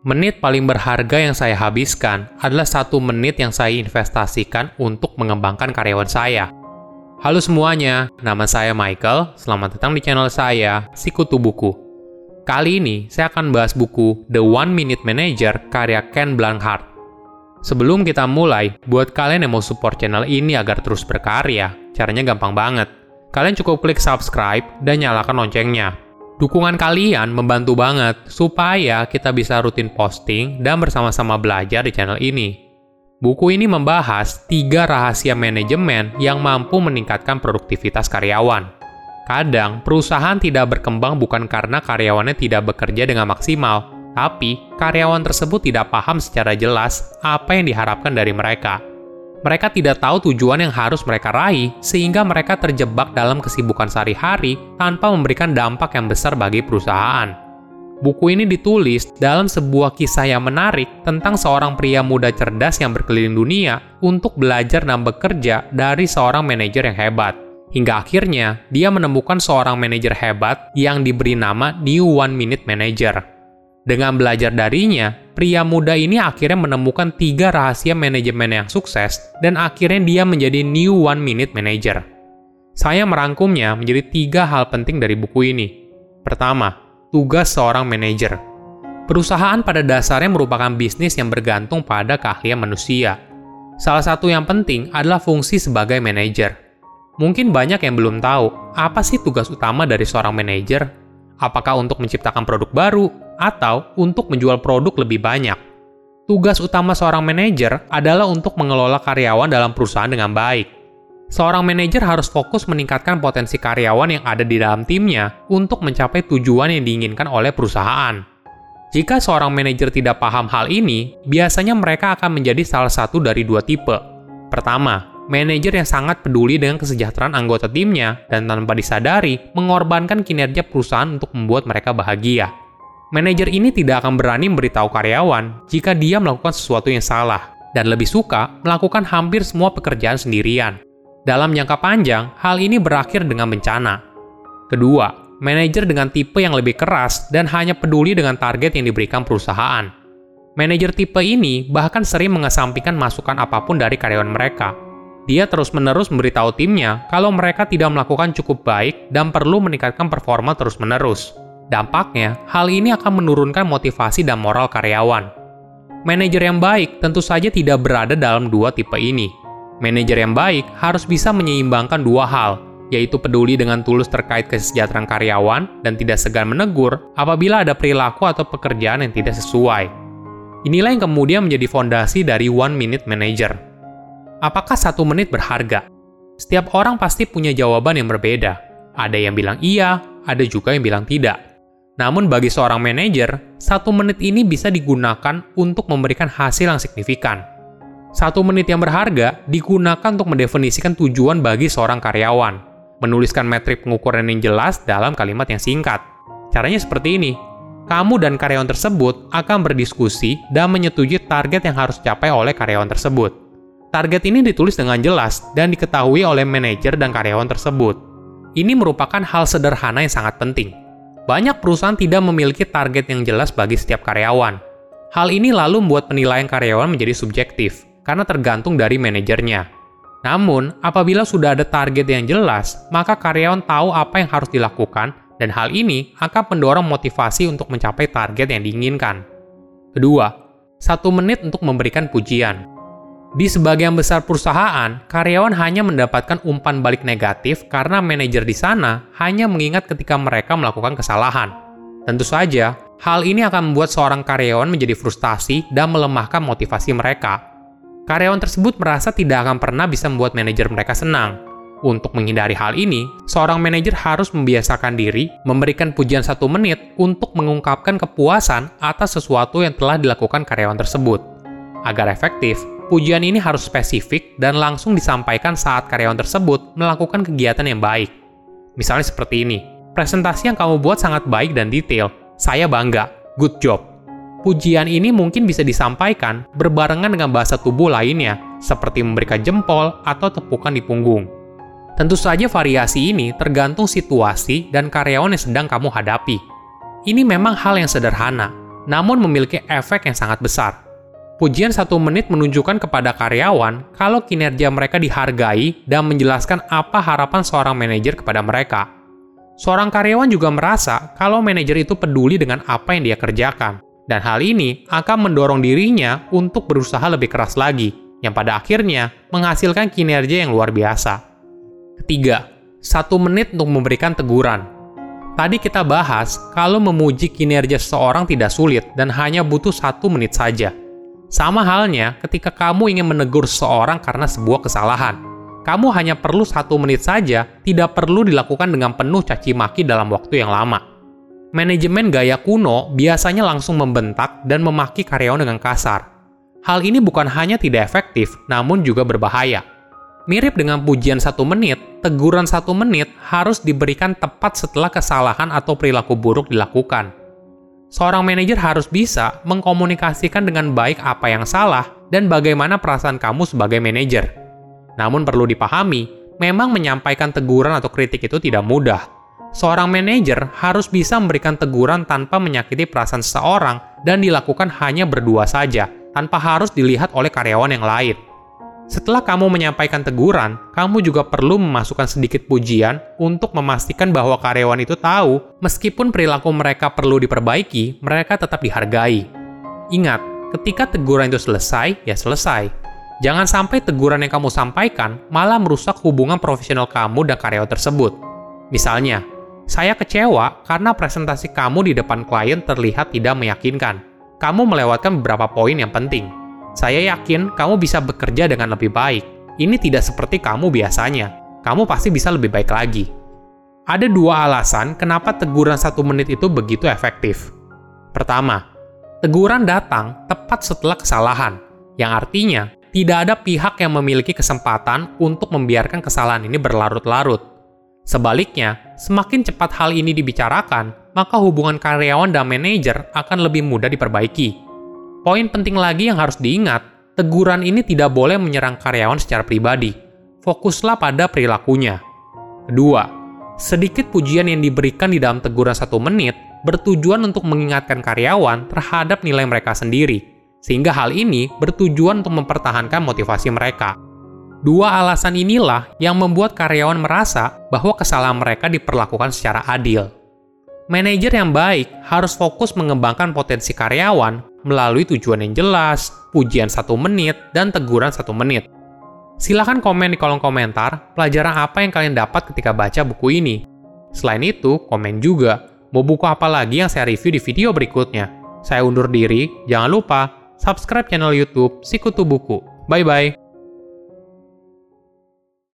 menit paling berharga yang saya habiskan adalah satu menit yang saya investasikan untuk mengembangkan karyawan saya. Halo semuanya, nama saya Michael. Selamat datang di channel saya, Sikutu Buku. Kali ini saya akan bahas buku The One Minute Manager karya Ken Blanchard. Sebelum kita mulai, buat kalian yang mau support channel ini agar terus berkarya, caranya gampang banget. Kalian cukup klik subscribe dan nyalakan loncengnya Dukungan kalian membantu banget supaya kita bisa rutin posting dan bersama-sama belajar di channel ini. Buku ini membahas tiga rahasia manajemen yang mampu meningkatkan produktivitas karyawan. Kadang, perusahaan tidak berkembang bukan karena karyawannya tidak bekerja dengan maksimal, tapi karyawan tersebut tidak paham secara jelas apa yang diharapkan dari mereka mereka tidak tahu tujuan yang harus mereka raih, sehingga mereka terjebak dalam kesibukan sehari-hari tanpa memberikan dampak yang besar bagi perusahaan. Buku ini ditulis dalam sebuah kisah yang menarik tentang seorang pria muda cerdas yang berkeliling dunia untuk belajar dan bekerja dari seorang manajer yang hebat. Hingga akhirnya, dia menemukan seorang manajer hebat yang diberi nama New One Minute Manager. Dengan belajar darinya, pria muda ini akhirnya menemukan tiga rahasia manajemen yang sukses dan akhirnya dia menjadi new one minute manager. Saya merangkumnya menjadi tiga hal penting dari buku ini. Pertama, tugas seorang manajer. Perusahaan pada dasarnya merupakan bisnis yang bergantung pada keahlian manusia. Salah satu yang penting adalah fungsi sebagai manajer. Mungkin banyak yang belum tahu apa sih tugas utama dari seorang manajer. Apakah untuk menciptakan produk baru, atau untuk menjual produk lebih banyak. Tugas utama seorang manajer adalah untuk mengelola karyawan dalam perusahaan dengan baik. Seorang manajer harus fokus meningkatkan potensi karyawan yang ada di dalam timnya untuk mencapai tujuan yang diinginkan oleh perusahaan. Jika seorang manajer tidak paham hal ini, biasanya mereka akan menjadi salah satu dari dua tipe. Pertama, manajer yang sangat peduli dengan kesejahteraan anggota timnya dan tanpa disadari mengorbankan kinerja perusahaan untuk membuat mereka bahagia manajer ini tidak akan berani memberitahu karyawan jika dia melakukan sesuatu yang salah dan lebih suka melakukan hampir semua pekerjaan sendirian. Dalam jangka panjang, hal ini berakhir dengan bencana. Kedua, manajer dengan tipe yang lebih keras dan hanya peduli dengan target yang diberikan perusahaan. Manajer tipe ini bahkan sering mengesampingkan masukan apa pun dari karyawan mereka. Dia terus-menerus memberitahu timnya kalau mereka tidak melakukan cukup baik dan perlu meningkatkan performa terus-menerus. Dampaknya, hal ini akan menurunkan motivasi dan moral karyawan. Manajer yang baik tentu saja tidak berada dalam dua tipe ini. Manajer yang baik harus bisa menyeimbangkan dua hal, yaitu peduli dengan tulus terkait kesejahteraan karyawan dan tidak segan menegur apabila ada perilaku atau pekerjaan yang tidak sesuai. Inilah yang kemudian menjadi fondasi dari One Minute Manager. Apakah satu menit berharga? Setiap orang pasti punya jawaban yang berbeda. Ada yang bilang iya, ada juga yang bilang tidak. Namun bagi seorang manajer, satu menit ini bisa digunakan untuk memberikan hasil yang signifikan. Satu menit yang berharga digunakan untuk mendefinisikan tujuan bagi seorang karyawan, menuliskan metrik pengukuran yang jelas dalam kalimat yang singkat. Caranya seperti ini, kamu dan karyawan tersebut akan berdiskusi dan menyetujui target yang harus dicapai oleh karyawan tersebut. Target ini ditulis dengan jelas dan diketahui oleh manajer dan karyawan tersebut. Ini merupakan hal sederhana yang sangat penting banyak perusahaan tidak memiliki target yang jelas bagi setiap karyawan. Hal ini lalu membuat penilaian karyawan menjadi subjektif, karena tergantung dari manajernya. Namun, apabila sudah ada target yang jelas, maka karyawan tahu apa yang harus dilakukan, dan hal ini akan mendorong motivasi untuk mencapai target yang diinginkan. Kedua, satu menit untuk memberikan pujian. Di sebagian besar perusahaan, karyawan hanya mendapatkan umpan balik negatif karena manajer di sana hanya mengingat ketika mereka melakukan kesalahan. Tentu saja, hal ini akan membuat seorang karyawan menjadi frustasi dan melemahkan motivasi mereka. Karyawan tersebut merasa tidak akan pernah bisa membuat manajer mereka senang. Untuk menghindari hal ini, seorang manajer harus membiasakan diri memberikan pujian satu menit untuk mengungkapkan kepuasan atas sesuatu yang telah dilakukan karyawan tersebut. Agar efektif, Pujian ini harus spesifik dan langsung disampaikan saat karyawan tersebut melakukan kegiatan yang baik. Misalnya seperti ini, presentasi yang kamu buat sangat baik dan detail. Saya bangga. Good job. Pujian ini mungkin bisa disampaikan berbarengan dengan bahasa tubuh lainnya, seperti memberikan jempol atau tepukan di punggung. Tentu saja variasi ini tergantung situasi dan karyawan yang sedang kamu hadapi. Ini memang hal yang sederhana, namun memiliki efek yang sangat besar. Pujian satu menit menunjukkan kepada karyawan kalau kinerja mereka dihargai dan menjelaskan apa harapan seorang manajer kepada mereka. Seorang karyawan juga merasa kalau manajer itu peduli dengan apa yang dia kerjakan, dan hal ini akan mendorong dirinya untuk berusaha lebih keras lagi, yang pada akhirnya menghasilkan kinerja yang luar biasa. Ketiga, satu menit untuk memberikan teguran. Tadi kita bahas kalau memuji kinerja seseorang tidak sulit dan hanya butuh satu menit saja. Sama halnya ketika kamu ingin menegur seseorang karena sebuah kesalahan. Kamu hanya perlu satu menit saja, tidak perlu dilakukan dengan penuh caci maki dalam waktu yang lama. Manajemen gaya kuno biasanya langsung membentak dan memaki karyawan dengan kasar. Hal ini bukan hanya tidak efektif, namun juga berbahaya. Mirip dengan pujian satu menit, teguran satu menit harus diberikan tepat setelah kesalahan atau perilaku buruk dilakukan seorang manajer harus bisa mengkomunikasikan dengan baik apa yang salah dan bagaimana perasaan kamu sebagai manajer. Namun perlu dipahami, memang menyampaikan teguran atau kritik itu tidak mudah. Seorang manajer harus bisa memberikan teguran tanpa menyakiti perasaan seseorang dan dilakukan hanya berdua saja, tanpa harus dilihat oleh karyawan yang lain. Setelah kamu menyampaikan teguran, kamu juga perlu memasukkan sedikit pujian untuk memastikan bahwa karyawan itu tahu, meskipun perilaku mereka perlu diperbaiki, mereka tetap dihargai. Ingat, ketika teguran itu selesai, ya selesai. Jangan sampai teguran yang kamu sampaikan malah merusak hubungan profesional kamu dan karyawan tersebut. Misalnya, saya kecewa karena presentasi kamu di depan klien terlihat tidak meyakinkan. Kamu melewatkan beberapa poin yang penting saya yakin kamu bisa bekerja dengan lebih baik. Ini tidak seperti kamu biasanya. Kamu pasti bisa lebih baik lagi. Ada dua alasan kenapa teguran satu menit itu begitu efektif. Pertama, teguran datang tepat setelah kesalahan, yang artinya tidak ada pihak yang memiliki kesempatan untuk membiarkan kesalahan ini berlarut-larut. Sebaliknya, semakin cepat hal ini dibicarakan, maka hubungan karyawan dan manajer akan lebih mudah diperbaiki. Poin penting lagi yang harus diingat, teguran ini tidak boleh menyerang karyawan secara pribadi. Fokuslah pada perilakunya. Kedua, sedikit pujian yang diberikan di dalam teguran satu menit bertujuan untuk mengingatkan karyawan terhadap nilai mereka sendiri, sehingga hal ini bertujuan untuk mempertahankan motivasi mereka. Dua alasan inilah yang membuat karyawan merasa bahwa kesalahan mereka diperlakukan secara adil. Manajer yang baik harus fokus mengembangkan potensi karyawan melalui tujuan yang jelas, pujian satu menit, dan teguran satu menit. Silahkan komen di kolom komentar pelajaran apa yang kalian dapat ketika baca buku ini. Selain itu, komen juga mau buku apa lagi yang saya review di video berikutnya. Saya undur diri, jangan lupa subscribe channel YouTube Sikutu Buku. Bye-bye.